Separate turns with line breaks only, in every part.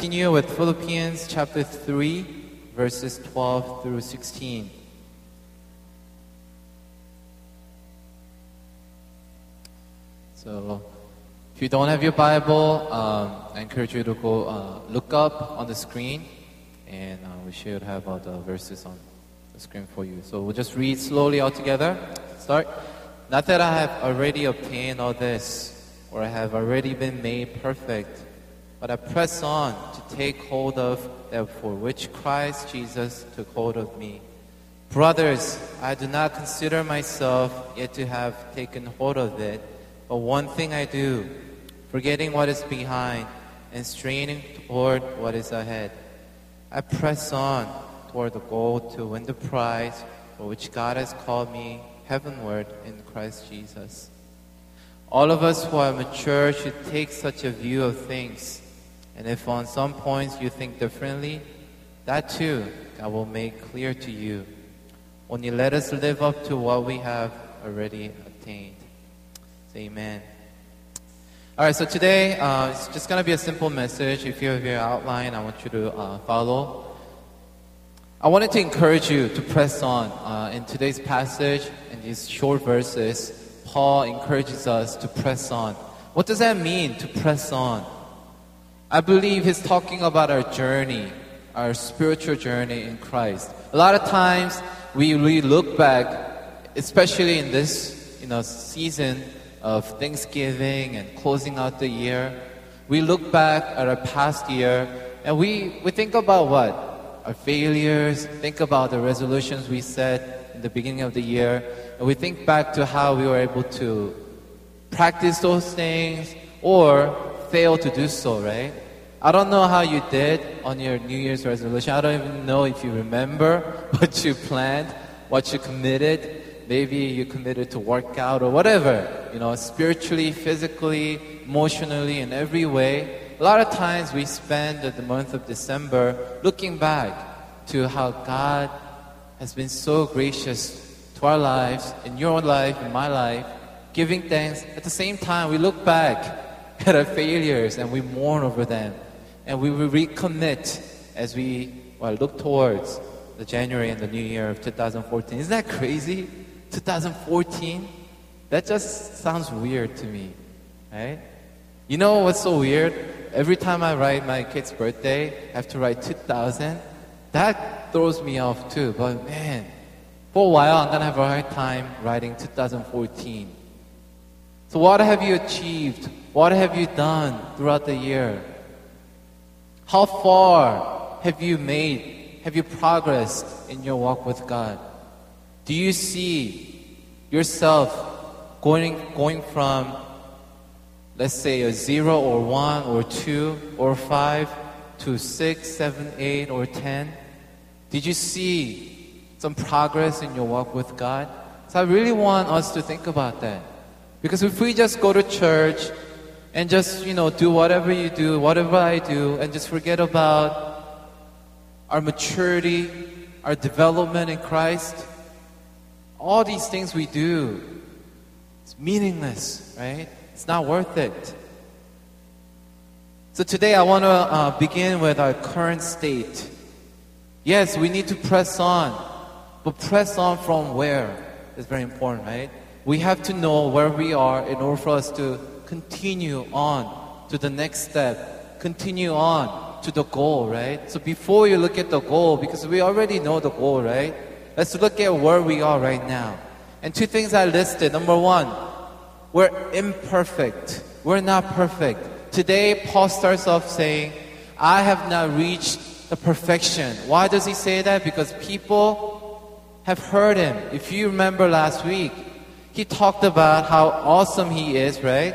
Continue with Philippians chapter 3, verses 12 through 16. So, if you don't have your Bible, um, I encourage you to go uh, look up on the screen, and uh, we should have all the verses on the screen for you. So, we'll just read slowly all together. Start. Not that I have already obtained all this, or I have already been made perfect, but I press on to take hold of that for which Christ Jesus took hold of me. Brothers, I do not consider myself yet to have taken hold of it, but one thing I do, forgetting what is behind and straining toward what is ahead. I press on toward the goal to win the prize for which God has called me heavenward in Christ Jesus. All of us who are mature should take such a view of things. And if on some points you think differently, that too God will make clear to you. Only let us live up to what we have already attained. Say amen. All right, so today uh, it's just going to be a simple message. If you have your outline, I want you to uh, follow. I wanted to encourage you to press on. Uh, in today's passage, in these short verses, Paul encourages us to press on. What does that mean to press on? I believe he's talking about our journey, our spiritual journey in Christ. A lot of times we really look back, especially in this you know, season of Thanksgiving and closing out the year. We look back at our past year and we, we think about what? our failures, think about the resolutions we set in the beginning of the year, and we think back to how we were able to practice those things or fail to do so, right? I don't know how you did on your New Year's resolution. I don't even know if you remember what you planned, what you committed. Maybe you committed to work out or whatever, you know, spiritually, physically, emotionally, in every way. A lot of times we spend the month of December looking back to how God has been so gracious to our lives, in your life, in my life, giving thanks. At the same time, we look back at our failures and we mourn over them. And we will recommit as we well, look towards the January and the new year of 2014. Isn't that crazy? 2014? That just sounds weird to me, right? You know what's so weird? Every time I write my kid's birthday, I have to write 2000. That throws me off too. But man, for a while, I'm gonna have a hard time writing 2014. So what have you achieved? What have you done throughout the year? How far have you made? Have you progressed in your walk with God? Do you see yourself going, going from let's say a zero or one or two or five to six, seven, eight, or ten? Did you see some progress in your walk with God? So I really want us to think about that. Because if we just go to church and just, you know, do whatever you do, whatever I do, and just forget about our maturity, our development in Christ, all these things we do, it's meaningless, right? It's not worth it. So today I want to uh, begin with our current state. Yes, we need to press on, but press on from where is very important, right? We have to know where we are in order for us to continue on to the next step, continue on to the goal, right? So before you look at the goal, because we already know the goal, right? Let's look at where we are right now. And two things I listed. Number one, we're imperfect. We're not perfect. Today, Paul starts off saying, I have not reached the perfection. Why does he say that? Because people have heard him. If you remember last week, he talked about how awesome he is, right?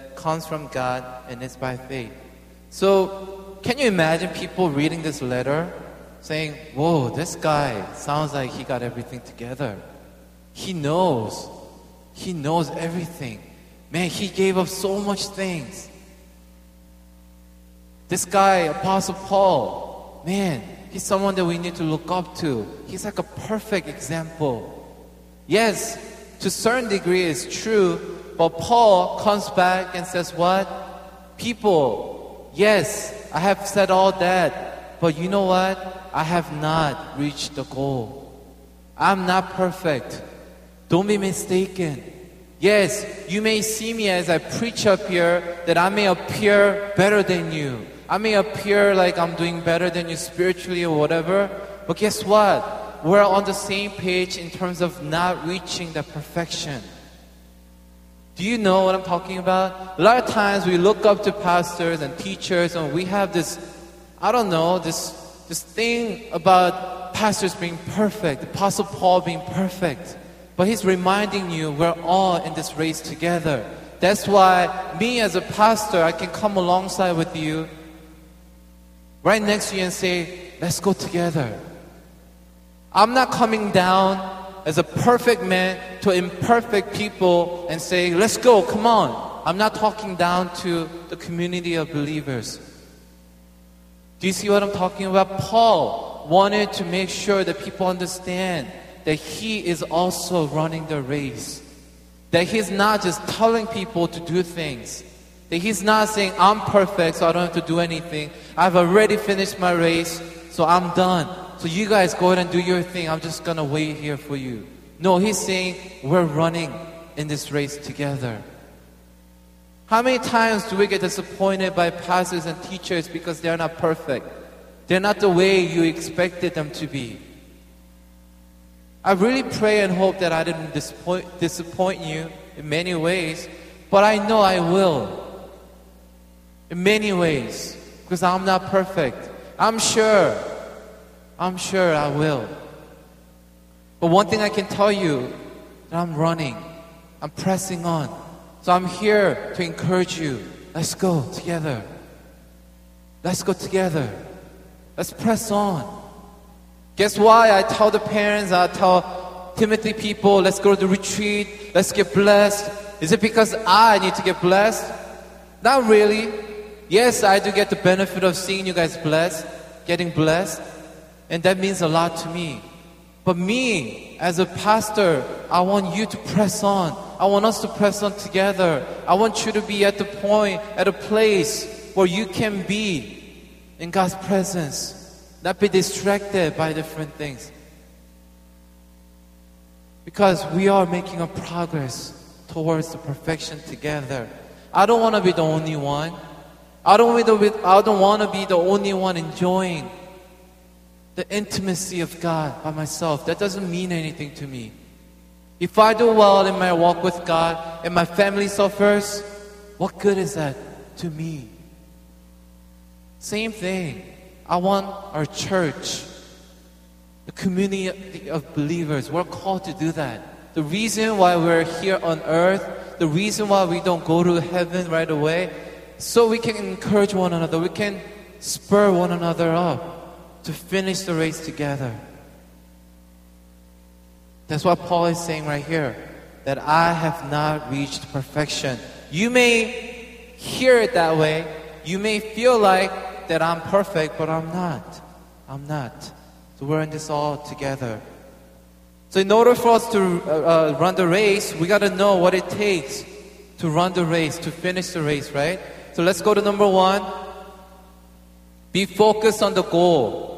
comes from God and it's by faith. So, can you imagine people reading this letter saying, Whoa, this guy sounds like he got everything together. He knows. He knows everything. Man, he gave up so much things. This guy, Apostle Paul, man, he's someone that we need to look up to. He's like a perfect example. Yes, to a certain degree it's true, but Paul comes back and says, What? People, yes, I have said all that, but you know what? I have not reached the goal. I'm not perfect. Don't be mistaken. Yes, you may see me as I preach up here that I may appear better than you. I may appear like I'm doing better than you spiritually or whatever, but guess what? We're on the same page in terms of not reaching the perfection. Do you know what I'm talking about? A lot of times we look up to pastors and teachers and we have this, I don't know, this, this thing about pastors being perfect, Apostle Paul being perfect. But he's reminding you we're all in this race together. That's why me as a pastor, I can come alongside with you right next to you and say, let's go together. I'm not coming down as a perfect man to imperfect people and say, let's go, come on. I'm not talking down to the community of believers. Do you see what I'm talking about? Paul wanted to make sure that people understand that he is also running the race. That he's not just telling people to do things. That he's not saying, I'm perfect, so I don't have to do anything. I've already finished my race, so I'm done. So you guys go ahead and do your thing. I'm just gonna wait here for you. No, he's saying, we're running in this race together. How many times do we get disappointed by pastors and teachers because they're not perfect? They're not the way you expected them to be. I really pray and hope that I didn't disappoint, disappoint you in many ways, but I know I will. In many ways, because I'm not perfect. I'm sure, I'm sure I will. But one thing I can tell you that I'm running, I'm pressing on. So I'm here to encourage you. Let's go together. Let's go together. Let's press on. Guess why I tell the parents, I tell Timothy people, let's go to the retreat, let's get blessed. Is it because I need to get blessed? Not really. Yes, I do get the benefit of seeing you guys blessed, getting blessed, and that means a lot to me. But me, as a pastor, I want you to press on. I want us to press on together. I want you to be at the point, at a place where you can be in God's presence. Not be distracted by different things. Because we are making a progress towards the perfection together. I don't want to be the only one. I don't, want to be, I don't want to be the only one enjoying the intimacy of God by myself. That doesn't mean anything to me. If I do well in my walk with God and my family suffers, what good is that to me? Same thing. I want our church, the community of believers, we're called to do that. The reason why we're here on earth, the reason why we don't go to heaven right away, so we can encourage one another, we can spur one another up to finish the race together. That's what Paul is saying right here that I have not reached perfection. You may hear it that way, you may feel like that I'm perfect, but I'm not. I'm not. So we're in this all together. So in order for us to uh, uh, run the race, we got to know what it takes to run the race, to finish the race, right? So let's go to number one. Be focused on the goal.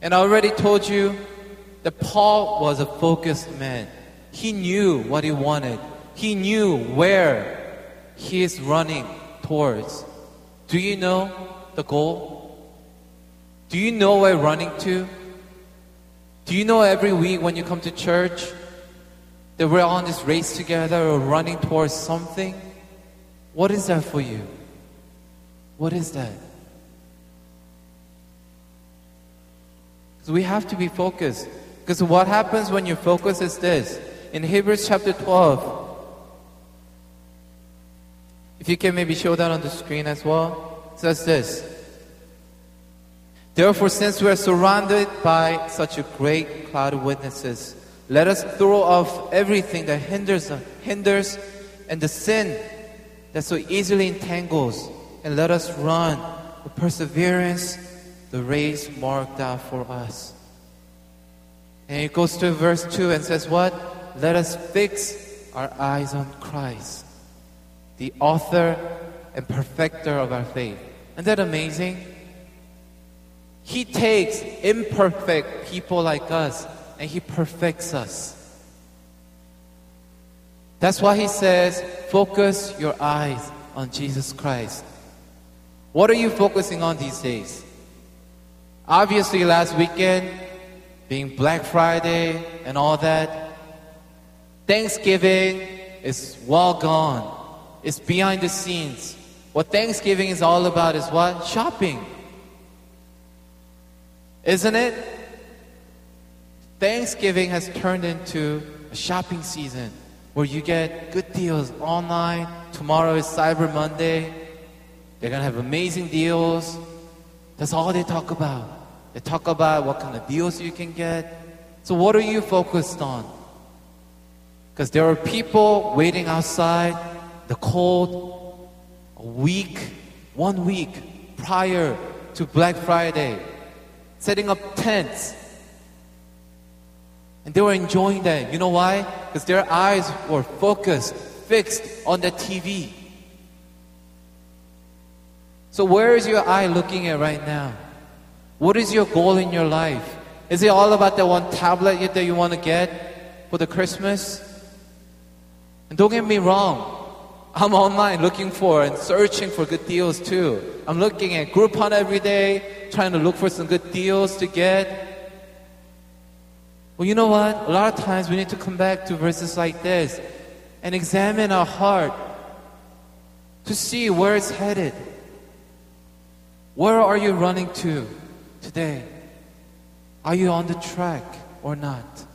And I already told you that Paul was a focused man. He knew what he wanted. He knew where he is running towards. Do you know the goal? Do you know where you're running to? Do you know every week when you come to church that we're on this race together or running towards something? What is that for you? What is that? So we have to be focused. Because what happens when you focus is this. In Hebrews chapter 12, if you can maybe show that on the screen as well, it says this Therefore, since we are surrounded by such a great cloud of witnesses, let us throw off everything that hinders, hinders and the sin that so easily entangles, and let us run with perseverance the race marked out for us. And it goes to verse 2 and says, What? Let us fix our eyes on Christ, the author and perfecter of our faith. Isn't that amazing? He takes imperfect people like us and He perfects us. That's why He says, focus your eyes on Jesus Christ. What are you focusing on these days? Obviously, last weekend, being Black Friday and all that, Thanksgiving is well gone. It's behind the scenes. What Thanksgiving is all about is what? Shopping. Isn't it? Thanksgiving has turned into a shopping season where you get good deals online. Tomorrow is Cyber Monday. They're going to have amazing deals. That's all they talk about. They talk about what kind of deals you can get. So, what are you focused on? Because there are people waiting outside the cold a week, one week prior to Black Friday setting up tents. And they were enjoying that. You know why? Because their eyes were focused, fixed on the TV. So, where is your eye looking at right now? What is your goal in your life? Is it all about that one tablet that you want to get for the Christmas? And don't get me wrong, I'm online looking for and searching for good deals too. I'm looking at Groupon every day, trying to look for some good deals to get. Well, you know what? A lot of times we need to come back to verses like this and examine our heart to see where it's headed. Where are you running to today? Are you on the track or not?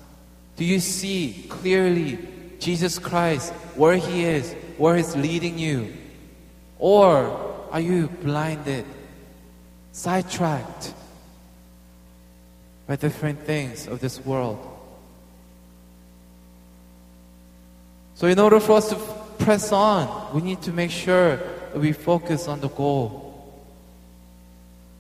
Do you see clearly Jesus Christ, where He is, where He's leading you? Or are you blinded, sidetracked by different things of this world? So, in order for us to press on, we need to make sure that we focus on the goal.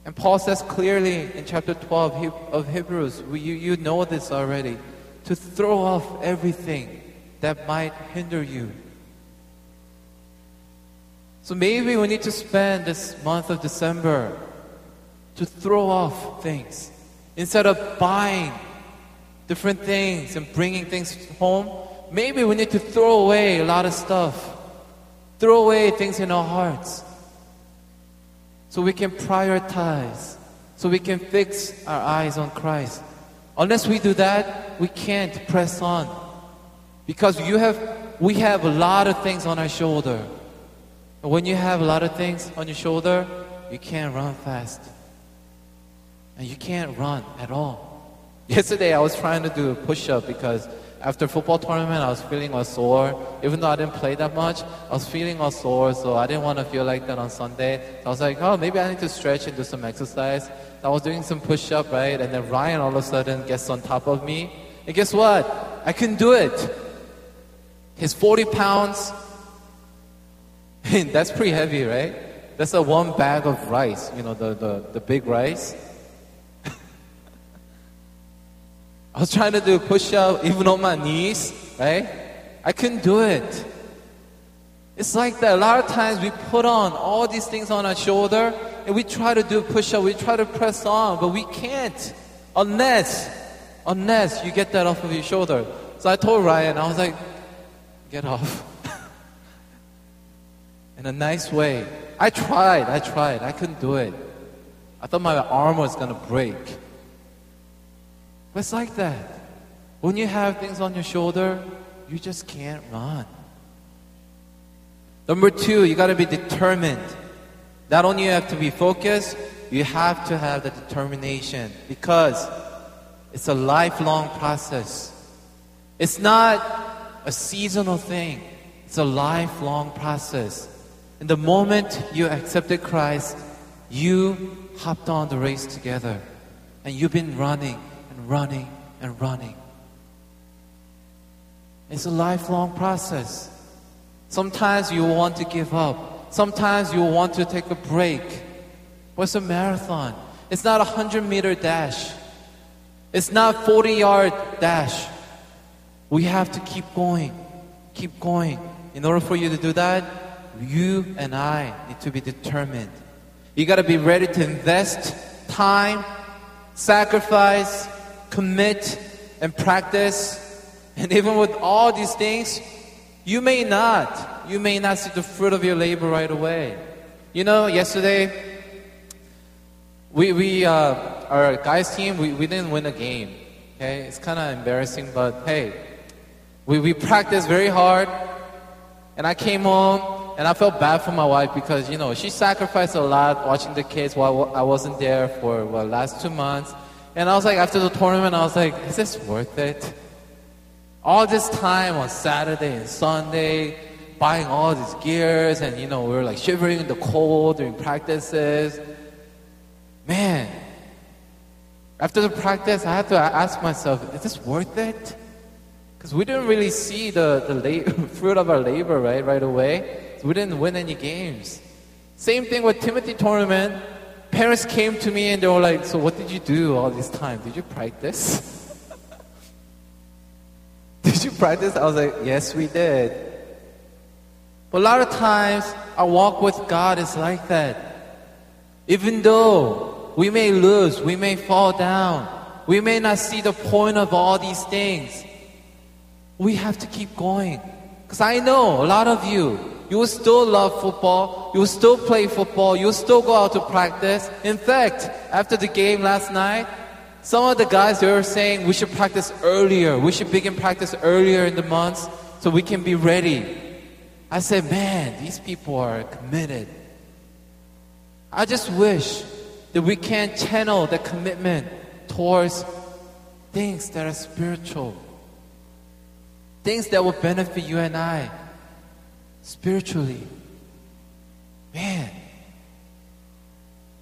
And Paul says clearly in chapter 12 of Hebrews, you, you know this already, to throw off everything that might hinder you. So maybe we need to spend this month of December to throw off things. Instead of buying different things and bringing things home, maybe we need to throw away a lot of stuff. Throw away things in our hearts. So we can prioritize. So we can fix our eyes on Christ. Unless we do that, we can't press on. Because you have, we have a lot of things on our shoulder. And when you have a lot of things on your shoulder, you can't run fast. And you can't run at all. Yesterday I was trying to do a push-up because after football tournament I was feeling all sore. Even though I didn't play that much, I was feeling all sore, so I didn't want to feel like that on Sunday. So I was like, oh, maybe I need to stretch and do some exercise. I was doing some push-up, right? And then Ryan all of a sudden gets on top of me. And guess what? I couldn't do it. He's 40 pounds. That's pretty heavy, right? That's a one bag of rice, you know, the, the, the big rice. I was trying to do a push up even on my knees, right? I couldn't do it. It's like that. A lot of times we put on all these things on our shoulder and we try to do a push up, we try to press on, but we can't unless, unless you get that off of your shoulder. So I told Ryan, I was like, get off. In a nice way. I tried, I tried, I couldn't do it. I thought my arm was gonna break. It's like that. When you have things on your shoulder, you just can't run. Number two, you gotta be determined. Not only you have to be focused, you have to have the determination because it's a lifelong process. It's not a seasonal thing. It's a lifelong process. And the moment you accepted Christ, you hopped on the race together and you've been running running and running. It's a lifelong process. Sometimes you want to give up. Sometimes you want to take a break. It's a marathon. It's not a 100 meter dash. It's not 40 yard dash. We have to keep going, keep going. In order for you to do that, you and I need to be determined. You got to be ready to invest time, sacrifice, commit, and practice. And even with all these things, you may not, you may not see the fruit of your labor right away. You know, yesterday, we, we uh, our guys team, we, we didn't win a game. Okay, it's kind of embarrassing, but hey, we, we practiced very hard, and I came home and I felt bad for my wife because you know she sacrificed a lot watching the kids while I wasn't there for the last two months, and I was like after the tournament, I was like, is this worth it? All this time on Saturday and Sunday, buying all these gears, and you know we were like shivering in the cold during practices. Man, after the practice, I had to ask myself, is this worth it? Because we didn't really see the, the la- fruit of our labor, right, right away. So we didn't win any games. Same thing with Timothy tournament. Parents came to me and they were like, so what did you do all this time? Did you practice? did you practice? I was like, yes, we did. But a lot of times, our walk with God is like that. Even though we may lose, we may fall down, we may not see the point of all these things, we have to keep going. Because I know a lot of you, you still love football, you still play football, you still go out to practice. In fact, after the game last night, some of the guys they were saying we should practice earlier, we should begin practice earlier in the months so we can be ready. I said, man, these people are committed. I just wish that we can channel the commitment towards things that are spiritual. Things that will benefit you and I spiritually. Man,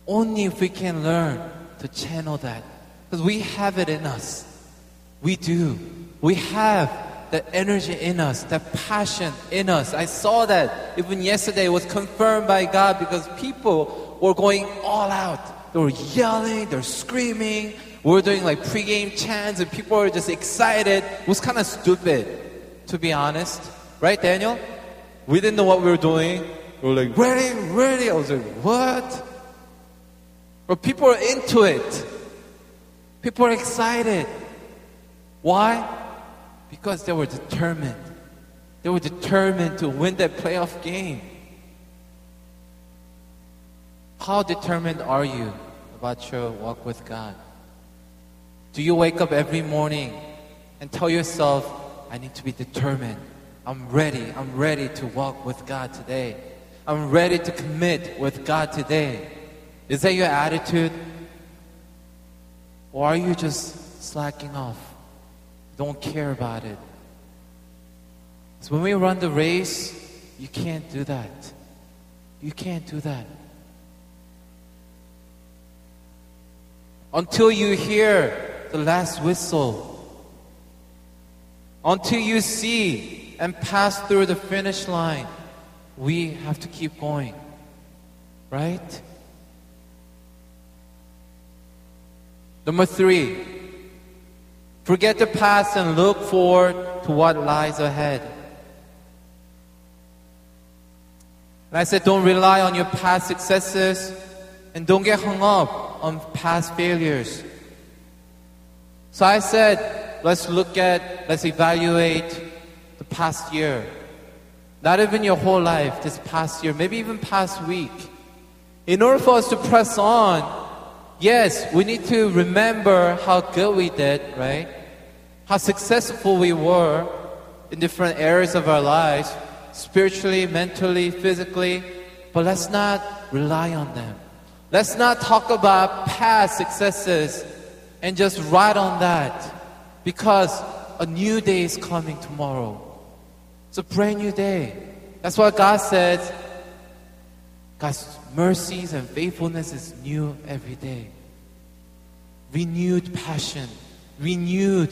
only if we can learn to channel that. Because we have it in us. We do. We have the energy in us, that passion in us. I saw that even yesterday was confirmed by God because people were going all out. They were yelling, they're screaming. We were doing like pregame chants and people were just excited. It was kind of stupid to be honest. Right, Daniel? We didn't know what we were doing. We were like, ready, ready. I was like, what? But people are into it. People are excited. Why? Because they were determined. They were determined to win that playoff game. How determined are you about your walk with God? Do you wake up every morning and tell yourself, I need to be determined. I'm ready. I'm ready to walk with God today. I'm ready to commit with God today. Is that your attitude? Or are you just slacking off? Don't care about it. So when we run the race, you can't do that. You can't do that. Until you hear the last whistle until you see and pass through the finish line, we have to keep going. Right? Number three, forget the past and look forward to what lies ahead. And I said, don't rely on your past successes and don't get hung up on past failures. So I said, let's look at, let's evaluate past year. Not even your whole life, this past year, maybe even past week. In order for us to press on, yes, we need to remember how good we did, right? How successful we were in different areas of our lives, spiritually, mentally, physically, but let's not rely on them. Let's not talk about past successes and just ride on that. Because a new day is coming tomorrow. It's a brand new day. That's why God says, God's mercies and faithfulness is new every day. Renewed passion, renewed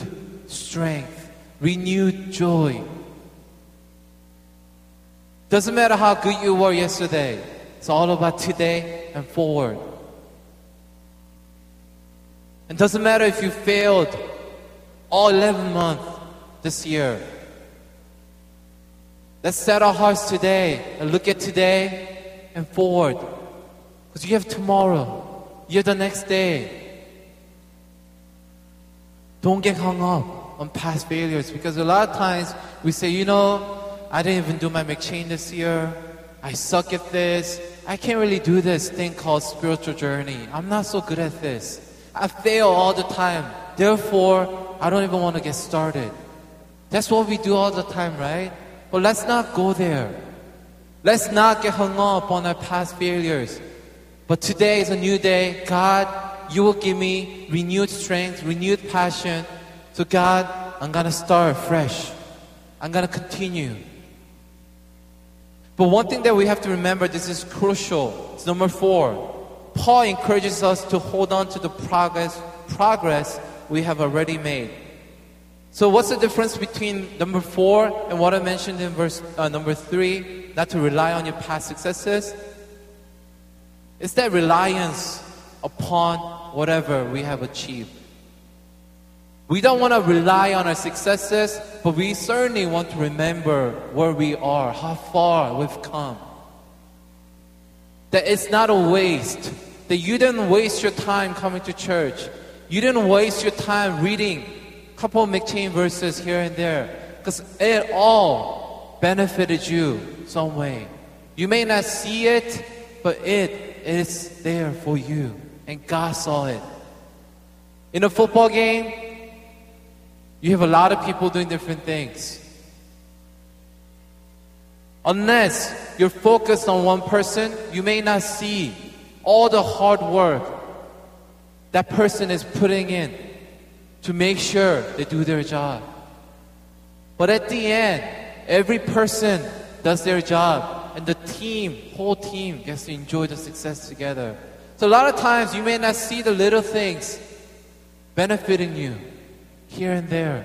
strength, renewed joy. Doesn't matter how good you were yesterday. It's all about today and forward. It doesn't matter if you failed all 11 months this year. Let's set our hearts today and look at today and forward. Because you have tomorrow, you have the next day. Don't get hung up on past failures because a lot of times we say, you know, I didn't even do my McCheyne this year. I suck at this. I can't really do this thing called spiritual journey. I'm not so good at this. I fail all the time. Therefore, I don't even want to get started. That's what we do all the time, right? But let's not go there. Let's not get hung up on our past failures. But today is a new day. God, you will give me renewed strength, renewed passion. So, God, I'm going to start fresh. I'm going to continue. But one thing that we have to remember, this is crucial. It's number four. Paul encourages us to hold on to the progress, progress we have already made. So, what's the difference between number four and what I mentioned in verse uh, number three? Not to rely on your past successes. It's that reliance upon whatever we have achieved. We don't want to rely on our successes, but we certainly want to remember where we are, how far we've come. That it's not a waste. That you didn't waste your time coming to church. You didn't waste your time reading couple McCheyne verses here and there. Because it all benefited you some way. You may not see it, but it is there for you. And God saw it. In a football game, you have a lot of people doing different things. Unless you're focused on one person, you may not see all the hard work that person is putting in to make sure they do their job. But at the end, every person does their job and the team, whole team gets to enjoy the success together. So a lot of times you may not see the little things benefiting you here and there,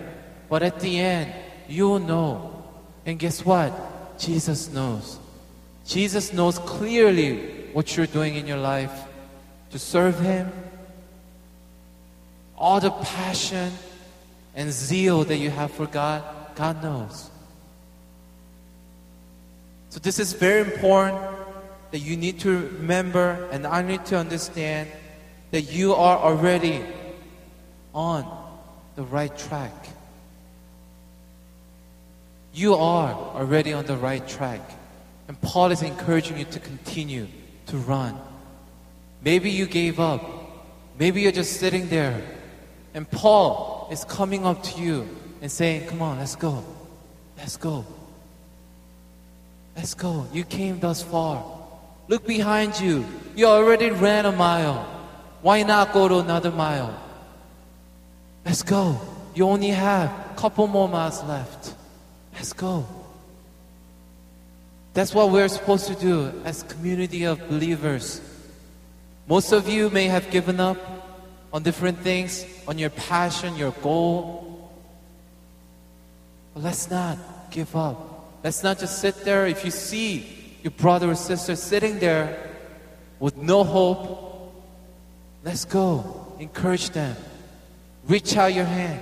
but at the end, you'll know. And guess what? Jesus knows. Jesus knows clearly what you're doing in your life to serve Him. All the passion and zeal that you have for God, God knows. So, this is very important that you need to remember, and I need to understand that you are already on the right track. You are already on the right track. And Paul is encouraging you to continue to run. Maybe you gave up. Maybe you're just sitting there. And Paul is coming up to you and saying, Come on, let's go. Let's go. Let's go. You came thus far. Look behind you. You already ran a mile. Why not go to another mile? Let's go. You only have a couple more miles left. Let's go. That's what we're supposed to do as community of believers. Most of you may have given up on different things, on your passion, your goal. But let's not give up. Let's not just sit there. If you see your brother or sister sitting there with no hope, let's go. Encourage them. Reach out your hand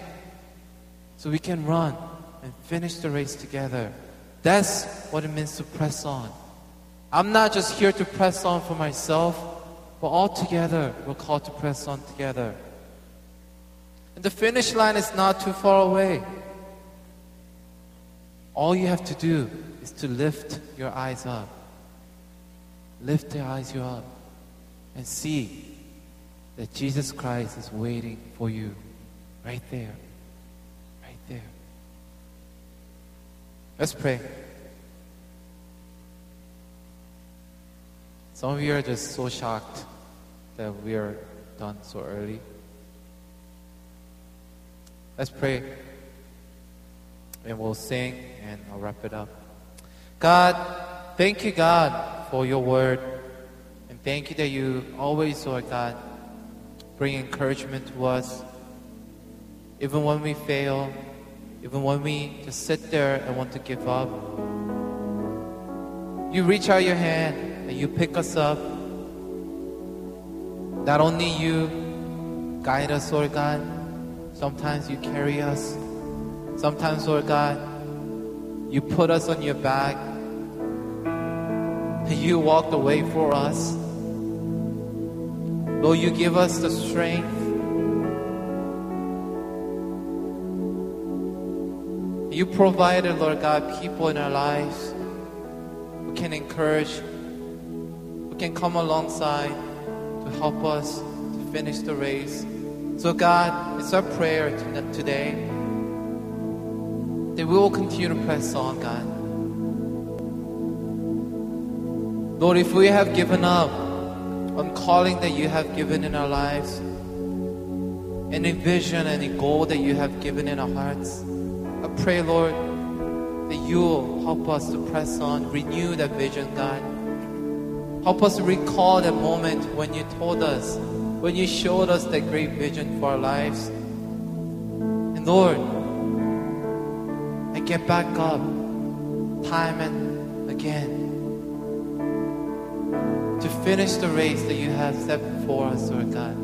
so we can run and finish the race together. That's what it means to press on. I'm not just here to press on for myself, but all together we're called to press on together. And the finish line is not too far away. All you have to do is to lift your eyes up. Lift your eyes up and see that Jesus Christ is waiting for you. Right there. Right there. Let's pray. Some of you are just so shocked that we are done so early. Let's pray. And we'll sing and I'll wrap it up. God, thank you, God, for your word. And thank you that you always, Lord God, bring encouragement to us. Even when we fail, even when we just sit there and want to give up, you reach out your hand and you pick us up. Not only you guide us, Lord God, sometimes you carry us. Sometimes, Lord God, you put us on your back you walked away for us. Lord, you give us the strength. You provided, Lord God, people in our lives who can encourage, who can come alongside help us to finish the race. So, God, it's our prayer today that we will continue to press on, God. Lord, if we have given up on calling that you have given in our lives, any vision, any goal that you have given in our hearts, I pray, Lord, that you will help us to press on, renew that vision, God. Help us recall that moment when you told us, when you showed us that great vision for our lives. And Lord, I get back up time and again to finish the race that you have set before us, Lord God.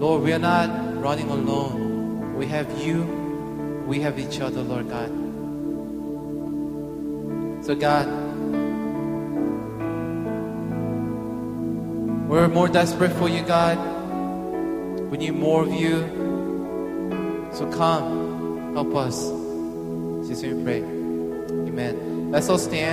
Lord, we are not running alone. We have you, we have each other, Lord God. So, God, we're more desperate for you, God. We need more of you. So, come, help us. Jesus, we pray. Amen. Let's all stand.